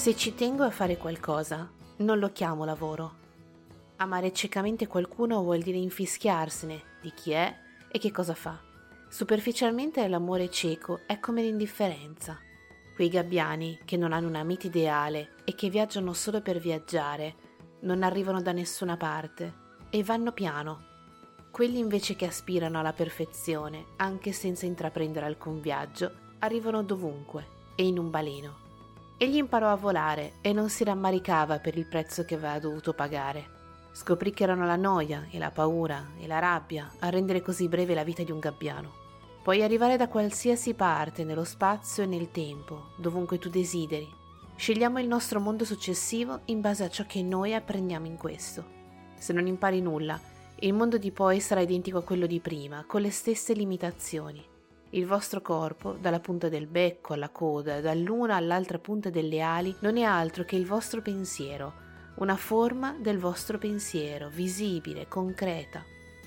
Se ci tengo a fare qualcosa, non lo chiamo lavoro. Amare ciecamente qualcuno vuol dire infischiarsene di chi è e che cosa fa. Superficialmente l'amore cieco è come l'indifferenza. Quei gabbiani che non hanno una meta ideale e che viaggiano solo per viaggiare, non arrivano da nessuna parte e vanno piano. Quelli invece che aspirano alla perfezione, anche senza intraprendere alcun viaggio, arrivano dovunque e in un baleno. Egli imparò a volare e non si rammaricava per il prezzo che aveva dovuto pagare. Scoprì che erano la noia e la paura e la rabbia a rendere così breve la vita di un gabbiano. Puoi arrivare da qualsiasi parte, nello spazio e nel tempo, dovunque tu desideri. Scegliamo il nostro mondo successivo in base a ciò che noi apprendiamo in questo. Se non impari nulla, il mondo di poi sarà identico a quello di prima, con le stesse limitazioni. Il vostro corpo, dalla punta del becco alla coda, dall'una all'altra punta delle ali, non è altro che il vostro pensiero, una forma del vostro pensiero, visibile, concreta.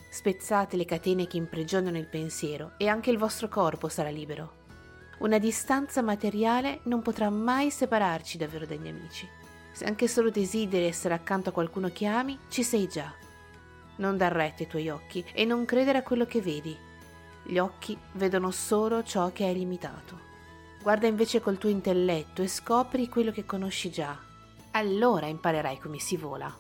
Spezzate le catene che imprigionano il pensiero e anche il vostro corpo sarà libero. Una distanza materiale non potrà mai separarci davvero dagli amici. Se anche solo desideri essere accanto a qualcuno che ami, ci sei già. Non dar retta ai tuoi occhi e non credere a quello che vedi, gli occhi vedono solo ciò che è limitato. Guarda invece col tuo intelletto e scopri quello che conosci già. Allora imparerai come si vola.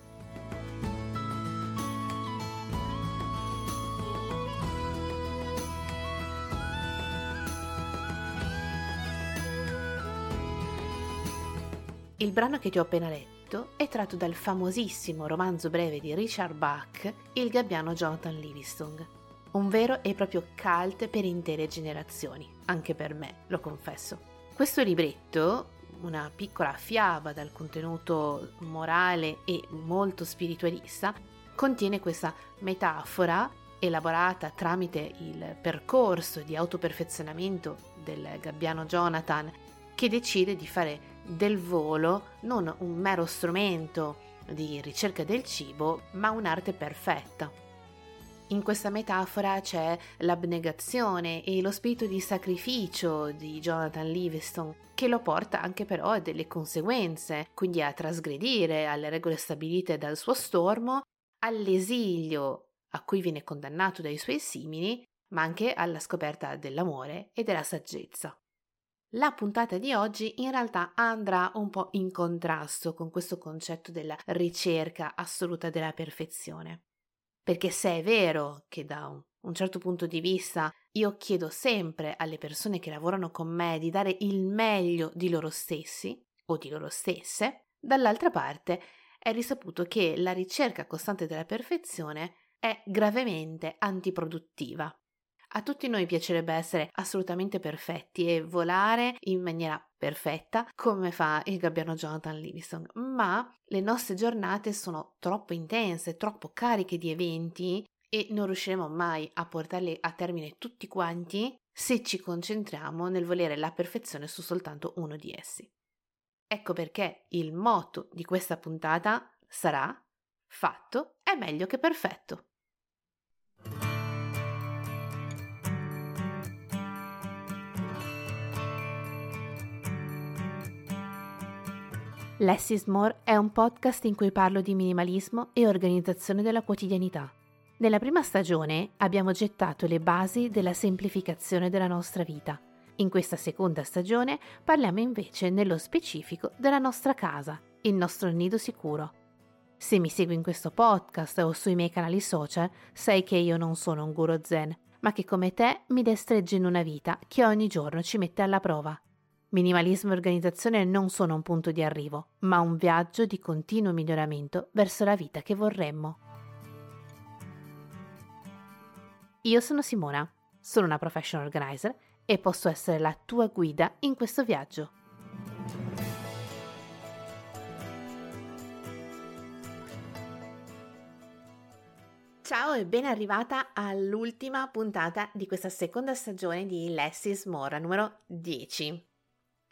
Il brano che ti ho appena letto è tratto dal famosissimo romanzo breve di Richard Bach, Il gabbiano Jonathan Livingstone un vero e proprio cult per intere generazioni, anche per me, lo confesso. Questo libretto, una piccola fiaba dal contenuto morale e molto spiritualista, contiene questa metafora elaborata tramite il percorso di autoperfezionamento del gabbiano Jonathan che decide di fare del volo non un mero strumento di ricerca del cibo, ma un'arte perfetta. In questa metafora c'è l'abnegazione e lo spirito di sacrificio di Jonathan Livingstone, che lo porta anche però a delle conseguenze, quindi a trasgredire alle regole stabilite dal suo stormo, all'esilio a cui viene condannato dai suoi simili, ma anche alla scoperta dell'amore e della saggezza. La puntata di oggi in realtà andrà un po' in contrasto con questo concetto della ricerca assoluta della perfezione. Perché se è vero che da un, certo punto di vista io chiedo sempre alle persone che lavorano con me di dare il meglio di loro stessi o di loro stesse, dall'altra parte è risaputo che la ricerca costante della perfezione è gravemente antiproduttiva. A tutti noi piacerebbe essere assolutamente perfetti e volare in maniera perfetta come fa il gabbiano Jonathan Livingston, ma le nostre giornate sono troppo intense, troppo cariche di eventi e non riusciremo mai a portarle a termine tutti quanti se ci concentriamo nel volere la perfezione su soltanto uno di essi. Ecco perché il motto di questa puntata sarà fatto è meglio che perfetto. Less is More è un podcast in cui parlo di minimalismo e organizzazione della quotidianità. Nella prima stagione abbiamo gettato le basi della semplificazione della nostra vita. In questa seconda stagione parliamo invece nello specifico della nostra casa, il nostro nido sicuro. Se mi segui in questo podcast o sui miei canali social, sai che io non sono un guru zen, ma che come te mi destregge in una vita che ogni giorno ci mette alla prova. Minimalismo e organizzazione non sono un punto di arrivo, ma un viaggio di continuo miglioramento verso la vita che vorremmo. Io sono Simona, sono una professional organizer e posso essere la tua guida in questo viaggio. Ciao e ben arrivata all'ultima puntata di questa seconda stagione di Less is More, numero 10.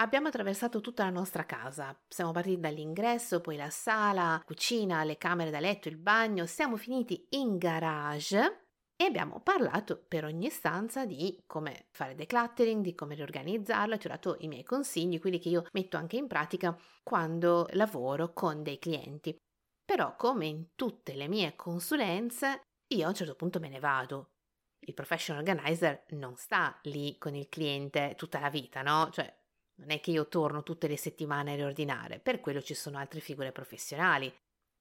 Abbiamo attraversato tutta la nostra casa, siamo partiti dall'ingresso, poi la sala, cucina, le camere da letto, il bagno, siamo finiti in garage e abbiamo parlato per ogni stanza di come fare decluttering, di come riorganizzarlo ti ho dato i miei consigli, quelli che io metto anche in pratica quando lavoro con dei clienti. Però come in tutte le mie consulenze, io a un certo punto me ne vado. Il professional organizer non sta lì con il cliente tutta la vita, no? Cioè, non è che io torno tutte le settimane a riordinare, per quello ci sono altre figure professionali,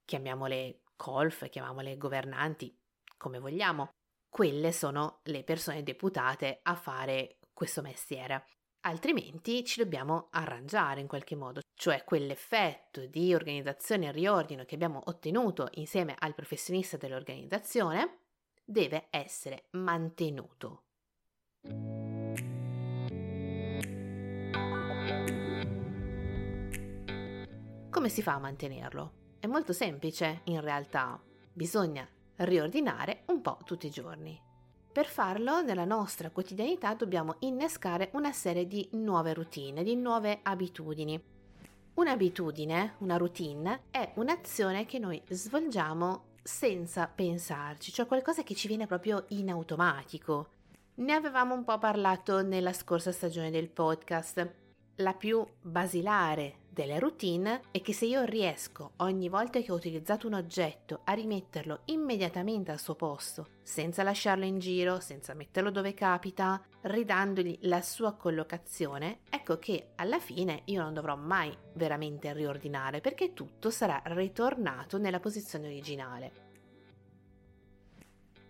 chiamiamole colf, chiamiamole governanti, come vogliamo. Quelle sono le persone deputate a fare questo mestiere altrimenti ci dobbiamo arrangiare in qualche modo, cioè quell'effetto di organizzazione e riordino che abbiamo ottenuto insieme al professionista dell'organizzazione deve essere mantenuto. Come si fa a mantenerlo? È molto semplice in realtà, bisogna riordinare un po' tutti i giorni. Per farlo, nella nostra quotidianità dobbiamo innescare una serie di nuove routine, di nuove abitudini. Un'abitudine, una routine, è un'azione che noi svolgiamo senza pensarci, cioè qualcosa che ci viene proprio in automatico. Ne avevamo un po' parlato nella scorsa stagione del podcast. La più basilare delle routine è che se io riesco ogni volta che ho utilizzato un oggetto a rimetterlo immediatamente al suo posto, senza lasciarlo in giro, senza metterlo dove capita, ridandogli la sua collocazione, ecco che alla fine io non dovrò mai veramente riordinare perché tutto sarà ritornato nella posizione originale.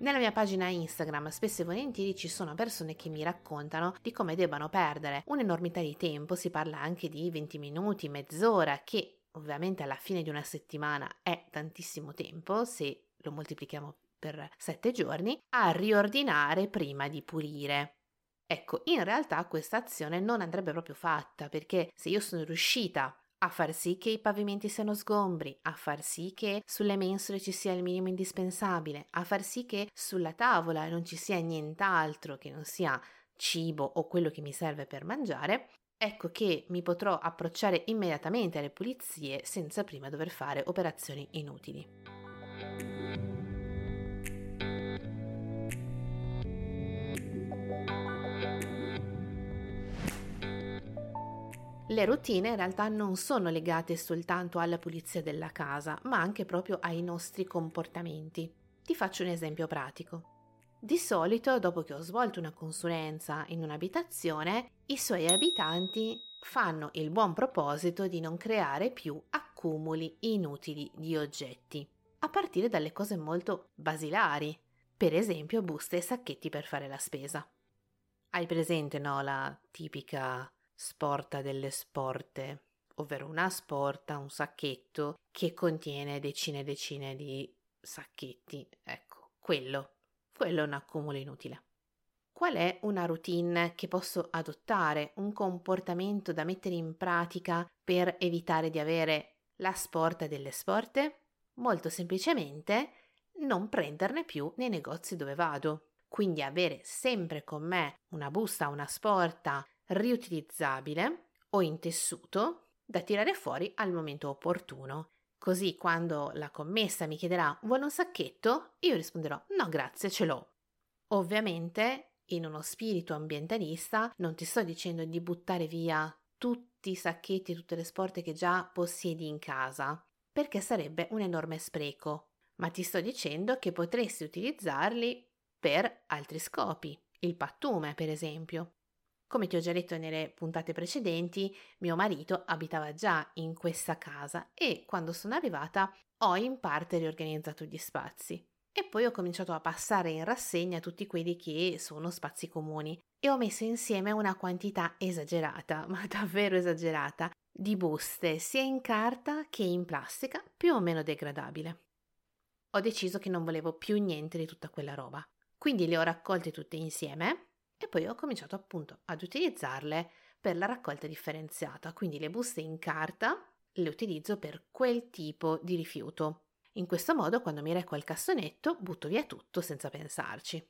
Nella mia pagina Instagram spesso e volentieri ci sono persone che mi raccontano di come debbano perdere un'enormità di tempo, si parla anche di 20 minuti, mezz'ora, che ovviamente alla fine di una settimana è tantissimo tempo se lo moltiplichiamo per 7 giorni, a riordinare prima di pulire. Ecco, in realtà questa azione non andrebbe proprio fatta perché se io sono riuscita a far sì che i pavimenti siano sgombri, a far sì che sulle mensole ci sia il minimo indispensabile, a far sì che sulla tavola non ci sia nient'altro che non sia cibo o quello che mi serve per mangiare, ecco che mi potrò approcciare immediatamente alle pulizie senza prima dover fare operazioni inutili. Le routine in realtà non sono legate soltanto alla pulizia della casa, ma anche proprio ai nostri comportamenti. Ti faccio un esempio pratico. Di solito, dopo che ho svolto una consulenza in un'abitazione, i suoi abitanti fanno il buon proposito di non creare più accumuli inutili di oggetti, a partire dalle cose molto basilari, per esempio buste e sacchetti per fare la spesa. Hai presente, no, la tipica sporta delle sporte, ovvero una sporta, un sacchetto che contiene decine e decine di sacchetti. Ecco, quello, quello è un accumulo inutile. Qual è una routine che posso adottare, un comportamento da mettere in pratica per evitare di avere la sporta delle sporte? Molto semplicemente non prenderne più nei negozi dove vado. Quindi avere sempre con me una busta, una sporta, riutilizzabile o in tessuto da tirare fuori al momento opportuno. Così quando la commessa mi chiederà vuole un sacchetto, io risponderò no grazie, ce l'ho. Ovviamente, in uno spirito ambientalista, non ti sto dicendo di buttare via tutti i sacchetti, tutte le sporte che già possiedi in casa, perché sarebbe un enorme spreco, ma ti sto dicendo che potresti utilizzarli per altri scopi, il pattume per esempio. Come ti ho già detto nelle puntate precedenti, mio marito abitava già in questa casa e quando sono arrivata ho in parte riorganizzato gli spazi. E poi ho cominciato a passare in rassegna tutti quelli che sono spazi comuni. e ho messo insieme una quantità esagerata, ma davvero esagerata, di buste sia in carta che in plastica più o meno degradabile. Ho deciso che non volevo più niente di tutta quella roba, quindi le ho raccolte tutte insieme e poi ho cominciato appunto ad utilizzarle per la raccolta differenziata, quindi le buste in carta le utilizzo per quel tipo di rifiuto. In questo modo, quando mi reco al cassonetto, butto via tutto senza pensarci.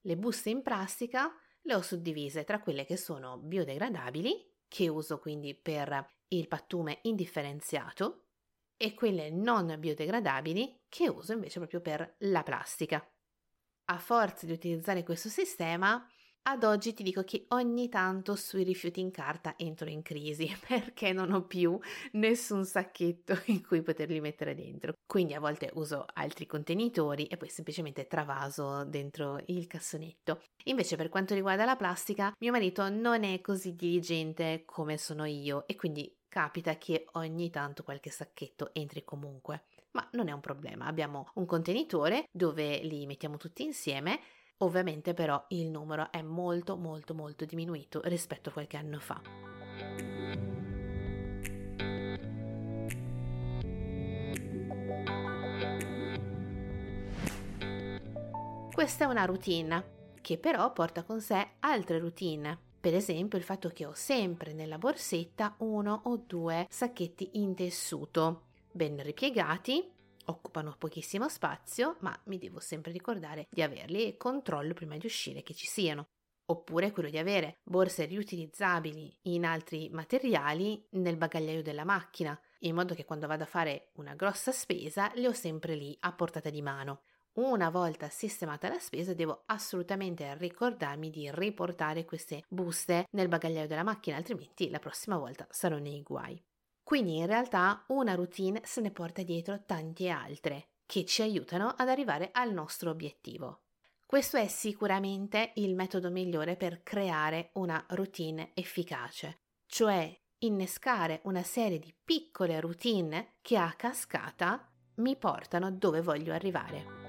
Le buste in plastica le ho suddivise tra quelle che sono biodegradabili, che uso quindi per il pattume indifferenziato, e quelle non biodegradabili, che uso invece proprio per la plastica. A forza di utilizzare questo sistema, ad oggi ti dico che ogni tanto sui rifiuti in carta entro in crisi perché non ho più nessun sacchetto in cui poterli mettere dentro. Quindi a volte uso altri contenitori e poi semplicemente travaso dentro il cassonetto. Invece per quanto riguarda la plastica, mio marito non è così diligente come sono io e quindi capita che ogni tanto qualche sacchetto entri comunque. Ma non è un problema, abbiamo un contenitore dove li mettiamo tutti insieme Ovviamente però il numero è molto molto molto diminuito rispetto a qualche anno fa. Questa è una routine che però porta con sé altre routine. Per esempio il fatto che ho sempre nella borsetta uno o due sacchetti in tessuto, ben ripiegati, occupano pochissimo spazio, ma mi devo sempre ricordare di averli e controllo prima di uscire che ci siano. Oppure quello di avere borse riutilizzabili in altri materiali nel bagagliaio della macchina, in modo che quando vado a fare una grossa spesa le ho sempre lì a portata di mano. Una volta sistemata la spesa devo assolutamente ricordarmi di riportare queste buste nel bagagliaio della macchina, altrimenti la prossima volta sarò nei guai. Quindi in realtà una routine se ne porta dietro tante altre che ci aiutano ad arrivare al nostro obiettivo. Questo è sicuramente il metodo migliore per creare una routine efficace, cioè innescare una serie di piccole routine che a cascata mi portano dove voglio arrivare.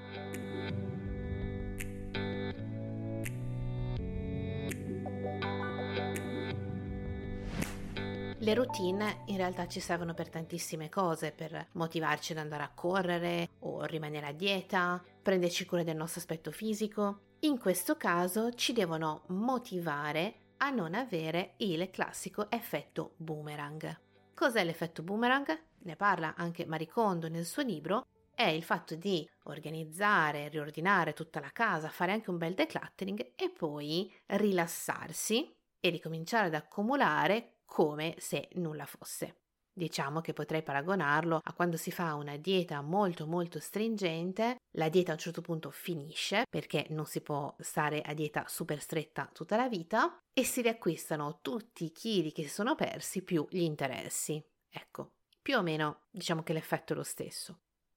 Le routine in realtà ci servono per tantissime cose, per motivarci ad andare a correre o rimanere a dieta, prenderci cura del nostro aspetto fisico. In questo caso ci devono motivare a non avere il classico effetto boomerang. Cos'è l'effetto boomerang? Ne parla anche Maricondo nel suo libro. È il fatto di organizzare, riordinare tutta la casa, fare anche un bel decluttering e poi rilassarsi e ricominciare ad accumulare come se nulla fosse. Diciamo che potrei paragonarlo a quando si fa una dieta molto molto stringente, la dieta a un certo punto finisce perché non si può stare a dieta super stretta tutta la vita e si riacquistano tutti i chili che si sono persi più gli interessi. Ecco, più o meno diciamo che l'effetto è lo stesso.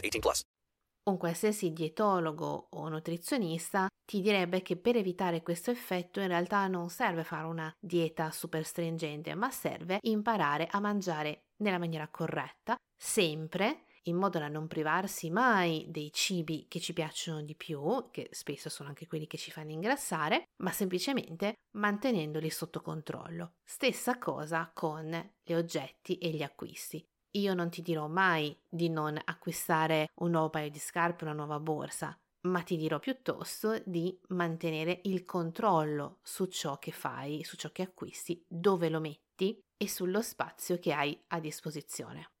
18 plus. Un qualsiasi dietologo o nutrizionista ti direbbe che per evitare questo effetto in realtà non serve fare una dieta super stringente, ma serve imparare a mangiare nella maniera corretta, sempre in modo da non privarsi mai dei cibi che ci piacciono di più, che spesso sono anche quelli che ci fanno ingrassare, ma semplicemente mantenendoli sotto controllo. Stessa cosa con gli oggetti e gli acquisti. Io non ti dirò mai di non acquistare un nuovo paio di scarpe, una nuova borsa, ma ti dirò piuttosto di mantenere il controllo su ciò che fai, su ciò che acquisti, dove lo metti e sullo spazio che hai a disposizione.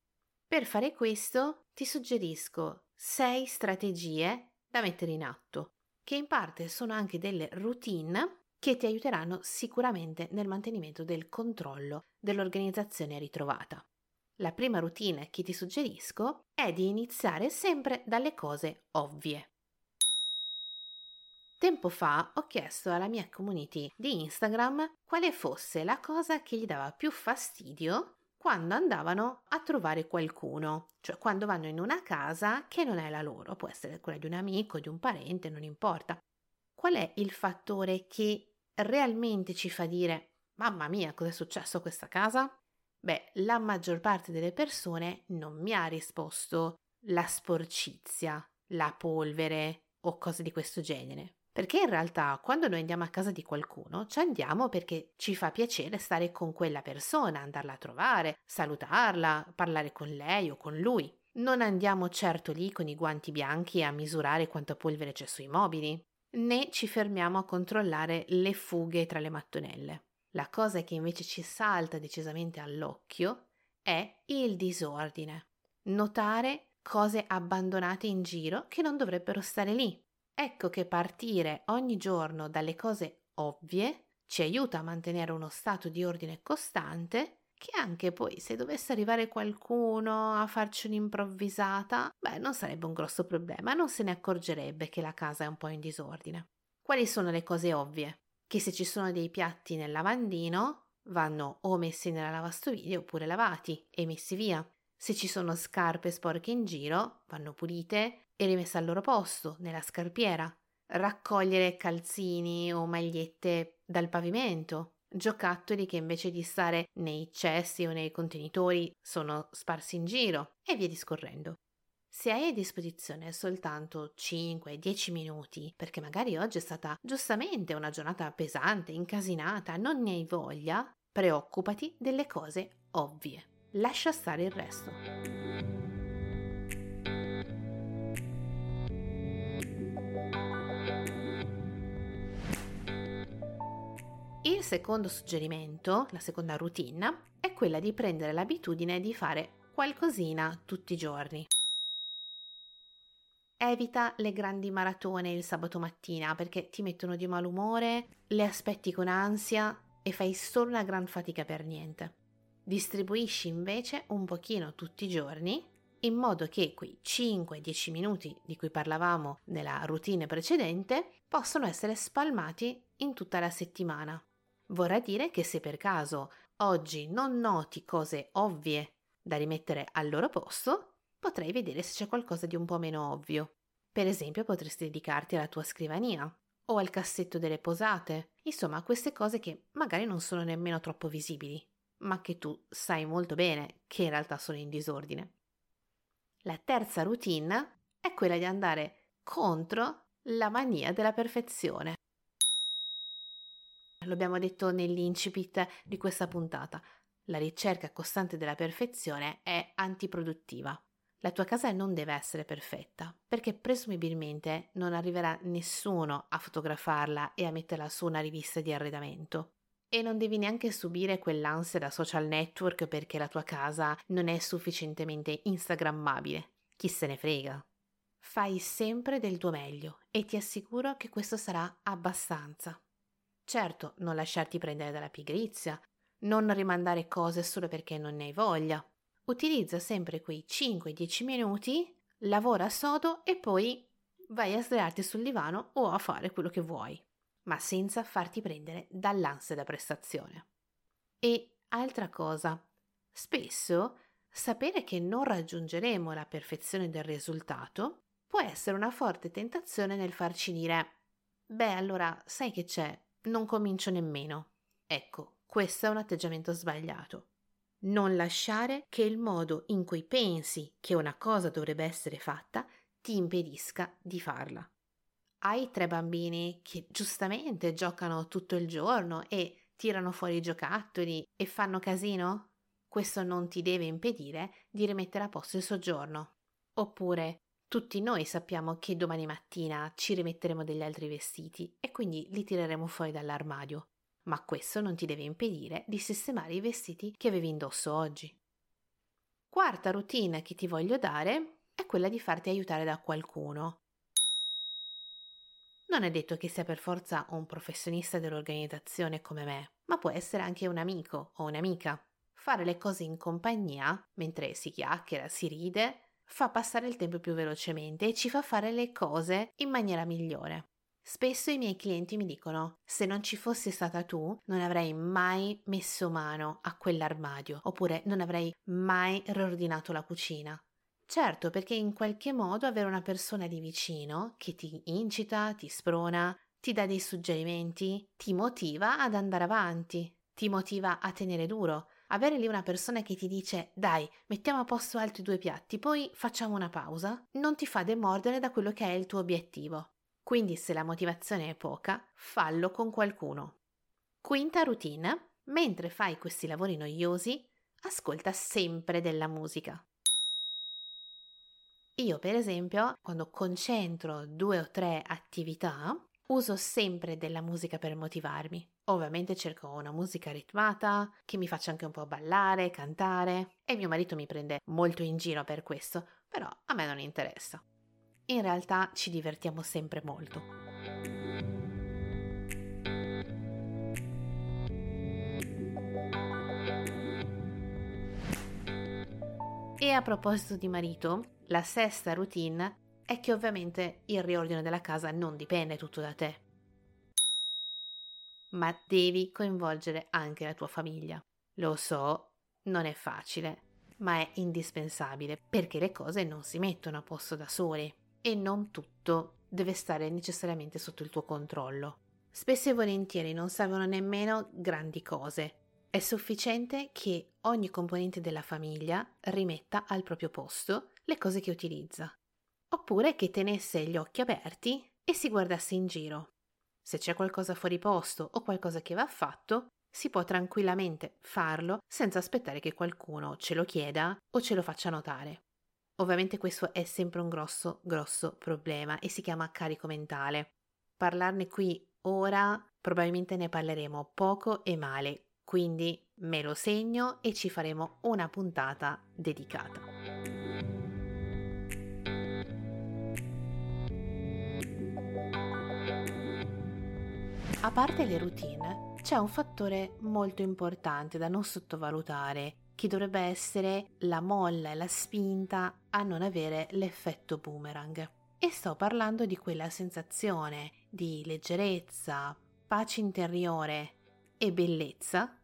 Per fare questo ti suggerisco sei strategie da mettere in atto, che in parte sono anche delle routine che ti aiuteranno sicuramente nel mantenimento del controllo dell'organizzazione ritrovata. La prima routine che ti suggerisco è di iniziare sempre dalle cose ovvie. Tempo fa ho chiesto alla mia community di Instagram quale fosse la cosa che gli dava più fastidio quando andavano a trovare qualcuno, cioè quando vanno in una casa che non è la loro, può essere quella di un amico, di un parente, non importa. Qual è il fattore che realmente ci fa dire mamma mia, cosa è successo a questa casa? Beh, la maggior parte delle persone non mi ha risposto la sporcizia, la polvere o cose di questo genere. Perché in realtà quando noi andiamo a casa di qualcuno ci andiamo perché ci fa piacere stare con quella persona, andarla a trovare, salutarla, parlare con lei o con lui. Non andiamo certo lì con i guanti bianchi a misurare quanta polvere c'è sui mobili, né ci fermiamo a controllare le fughe tra le mattonelle. La cosa che invece ci salta decisamente all'occhio è il disordine. Notare cose abbandonate in giro che non dovrebbero stare lì. Ecco che partire ogni giorno dalle cose ovvie ci aiuta a mantenere uno stato di ordine costante che anche poi se dovesse arrivare qualcuno a farci un'improvvisata, beh, non sarebbe un grosso problema, non se ne accorgerebbe che la casa è un po' in disordine. Quali sono le cose ovvie? Che se ci sono dei piatti nel lavandino, vanno o messi nella lavastoviglie oppure lavati e messi via. Se ci sono scarpe sporche in giro, vanno pulite e rimesse al loro posto, nella scarpiera. Raccogliere calzini o magliette dal pavimento, giocattoli che invece di stare nei cessi o nei contenitori sono sparsi in giro e via discorrendo. Se hai a disposizione soltanto 5-10 minuti, perché magari oggi è stata giustamente una giornata pesante, incasinata, non ne hai voglia, preoccupati delle cose ovvie lascia stare il resto. Il secondo suggerimento, la seconda routine, è quella di prendere l'abitudine di fare qualcosina tutti i giorni. Evita le grandi maratone il sabato mattina perché ti mettono di malumore, le aspetti con ansia e fai solo una gran fatica per niente. Distribuisci invece un pochino tutti i giorni in modo che quei 5-10 minuti di cui parlavamo nella routine precedente possono essere spalmati in tutta la settimana. Vorrà dire che se per caso oggi non noti cose ovvie da rimettere al loro posto, potrai vedere se c'è qualcosa di un po' meno ovvio. Per esempio potresti dedicarti alla tua scrivania o al cassetto delle posate, insomma a queste cose che magari non sono nemmeno troppo visibili ma che tu sai molto bene che in realtà sono in disordine. La terza routine è quella di andare contro la mania della perfezione. Lo abbiamo detto nell'incipit di questa puntata. La ricerca costante della perfezione è antiproduttiva. La tua casa non deve essere perfetta, perché presumibilmente non arriverà nessuno a fotografarla e a metterla su una rivista di arredamento. E non devi neanche subire quell'ansia da social network perché la tua casa non è sufficientemente instagrammabile. Chi se ne frega. Fai sempre del tuo meglio e ti assicuro che questo sarà abbastanza. Certo, non lasciarti prendere dalla pigrizia, non rimandare cose solo perché non ne hai voglia. Utilizza sempre quei 5-10 minuti, lavora sodo e poi vai a sdraiarti sul divano o a fare quello che vuoi ma senza farti prendere dall'ansia da prestazione. E altra cosa, spesso sapere che non raggiungeremo la perfezione del risultato può essere una forte tentazione nel farci dire beh allora sai che c'è, non comincio nemmeno. Ecco, questo è un atteggiamento sbagliato. Non lasciare che il modo in cui pensi che una cosa dovrebbe essere fatta ti impedisca di farla. Hai tre bambini che giustamente giocano tutto il giorno e tirano fuori i giocattoli e fanno casino? Questo non ti deve impedire di rimettere a posto il soggiorno. Oppure tutti noi sappiamo che domani mattina ci rimetteremo degli altri vestiti e quindi li tireremo fuori dall'armadio, ma questo non ti deve impedire di sistemare i vestiti che avevi indosso oggi. Quarta routine che ti voglio dare è quella di farti aiutare da qualcuno. Non è detto che sia per forza un professionista dell'organizzazione come me, ma può essere anche un amico o un'amica. Fare le cose in compagnia, mentre si chiacchiera, si ride, fa passare il tempo più velocemente e ci fa fare le cose in maniera migliore. Spesso i miei clienti mi dicono: se non ci fossi stata tu, non avrei mai messo mano a quell'armadio, oppure non avrei mai riordinato la cucina. Certo, perché in qualche modo avere una persona di vicino che ti incita, ti sprona, ti dà dei suggerimenti, ti motiva ad andare avanti, ti motiva a tenere duro. Avere lì una persona che ti dice dai, mettiamo a posto altri due piatti, poi facciamo una pausa, non ti fa demordere da quello che è il tuo obiettivo. Quindi se la motivazione è poca, fallo con qualcuno. Quinta routine. Mentre fai questi lavori noiosi, ascolta sempre della musica. Io, per esempio, quando concentro due o tre attività, uso sempre della musica per motivarmi. Ovviamente cerco una musica ritmata, che mi faccia anche un po' ballare, cantare, e mio marito mi prende molto in giro per questo, però a me non interessa. In realtà ci divertiamo sempre molto. E a proposito di marito, la sesta routine è che ovviamente il riordino della casa non dipende tutto da te, ma devi coinvolgere anche la tua famiglia. Lo so, non è facile, ma è indispensabile perché le cose non si mettono a posto da sole e non tutto deve stare necessariamente sotto il tuo controllo. Spesso e volentieri non servono nemmeno grandi cose. È sufficiente che ogni componente della famiglia rimetta al proprio posto le cose che utilizza. Oppure che tenesse gli occhi aperti e si guardasse in giro. Se c'è qualcosa fuori posto o qualcosa che va fatto, si può tranquillamente farlo senza aspettare che qualcuno ce lo chieda o ce lo faccia notare. Ovviamente questo è sempre un grosso, grosso problema e si chiama carico mentale. Parlarne qui ora probabilmente ne parleremo poco e male, quindi me lo segno e ci faremo una puntata dedicata. A parte le routine, c'è un fattore molto importante da non sottovalutare, che dovrebbe essere la molla e la spinta a non avere l'effetto boomerang. E sto parlando di quella sensazione di leggerezza, pace interiore e bellezza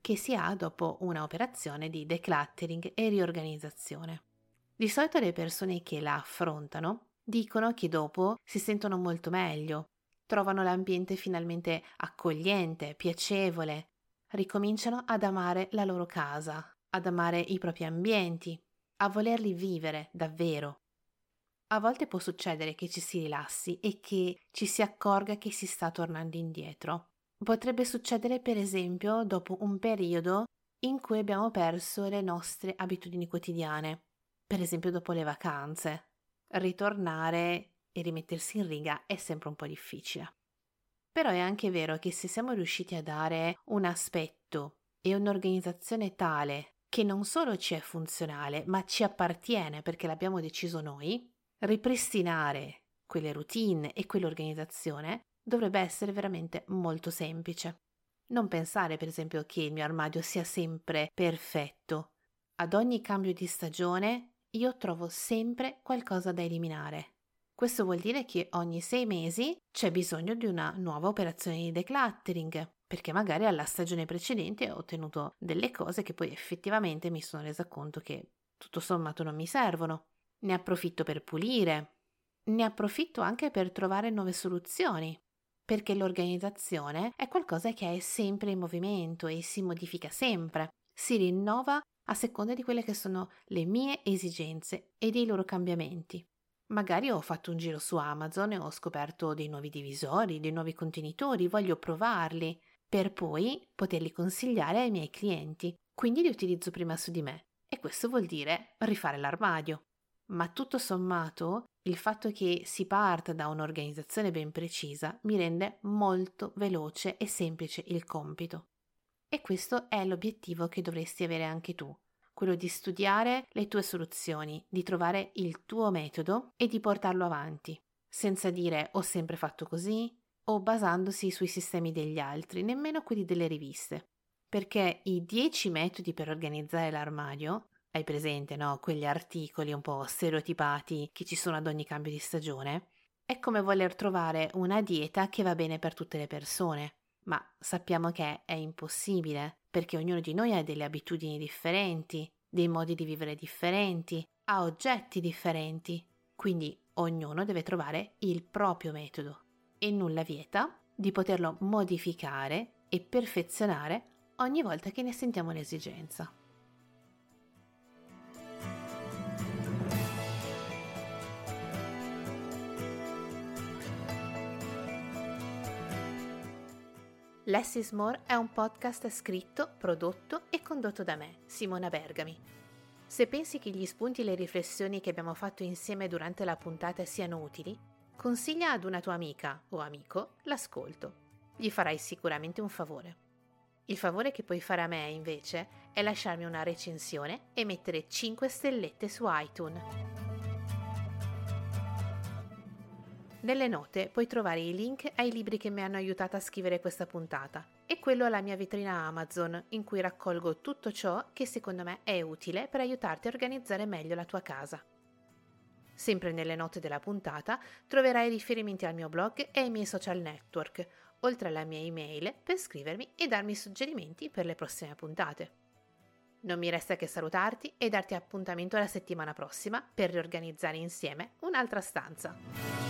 che si ha dopo una operazione di decluttering e riorganizzazione. Di solito le persone che la affrontano dicono che dopo si sentono molto meglio, trovano l'ambiente finalmente accogliente, piacevole, ricominciano ad amare la loro casa, ad amare i propri ambienti, a volerli vivere davvero. A volte può succedere che ci si rilassi e che ci si accorga che si sta tornando indietro. Potrebbe succedere per esempio dopo un periodo in cui abbiamo perso le nostre abitudini quotidiane, per esempio dopo le vacanze. Ritornare e rimettersi in riga è sempre un po' difficile. Però è anche vero che se siamo riusciti a dare un aspetto e un'organizzazione tale che non solo ci è funzionale, ma ci appartiene perché l'abbiamo deciso noi, ripristinare quelle routine e quell'organizzazione dovrebbe essere veramente molto semplice. Non pensare, per esempio, che il mio armadio sia sempre perfetto. Ad ogni cambio di stagione io trovo sempre qualcosa da eliminare. Questo vuol dire che ogni sei mesi c'è bisogno di una nuova operazione di decluttering, perché magari alla stagione precedente ho ottenuto delle cose che poi effettivamente mi sono resa conto che tutto sommato non mi servono. Ne approfitto per pulire, ne approfitto anche per trovare nuove soluzioni, perché l'organizzazione è qualcosa che è sempre in movimento e si modifica sempre, si rinnova a seconda di quelle che sono le mie esigenze e dei loro cambiamenti. Magari ho fatto un giro su Amazon e ho scoperto dei nuovi divisori, dei nuovi contenitori, voglio provarli, per poi poterli consigliare ai miei clienti, quindi li utilizzo prima su di me. E questo vuol dire rifare l'armadio. Ma tutto sommato, il fatto che si parta da un'organizzazione ben precisa mi rende molto veloce e semplice il compito. E questo è l'obiettivo che dovresti avere anche tu quello di studiare le tue soluzioni, di trovare il tuo metodo e di portarlo avanti, senza dire ho sempre fatto così o basandosi sui sistemi degli altri, nemmeno quelli delle riviste. Perché i 10 metodi per organizzare l'armadio, hai presente, no? Quegli articoli un po' stereotipati che ci sono ad ogni cambio di stagione, È come voler trovare una dieta che va bene per tutte le persone, ma sappiamo che è impossibile, perché ognuno di noi ha delle abitudini differenti, dei modi di vivere differenti, ha oggetti differenti, quindi ognuno deve trovare il proprio metodo e nulla vieta di poterlo modificare e perfezionare ogni volta che ne sentiamo l'esigenza. Less is More è un podcast scritto, prodotto e condotto da me, Simona Bergami. Se pensi che gli spunti e le riflessioni che abbiamo fatto insieme durante la puntata siano utili, consiglia ad una tua amica o amico l'ascolto. Gli farai sicuramente un favore. Il favore che puoi fare a me, invece, è lasciarmi una recensione e mettere 5 stellette su iTunes. Nelle note puoi trovare i link ai libri che mi hanno aiutato a scrivere questa puntata e quello alla mia vetrina Amazon in cui raccolgo tutto ciò che secondo me è utile per aiutarti a organizzare meglio la tua casa. Sempre nelle note della puntata troverai riferimenti al mio blog e ai miei social network, oltre alla mia email per scrivermi e darmi suggerimenti per le prossime puntate. Non mi resta che salutarti e darti appuntamento la settimana prossima per riorganizzare insieme un'altra stanza.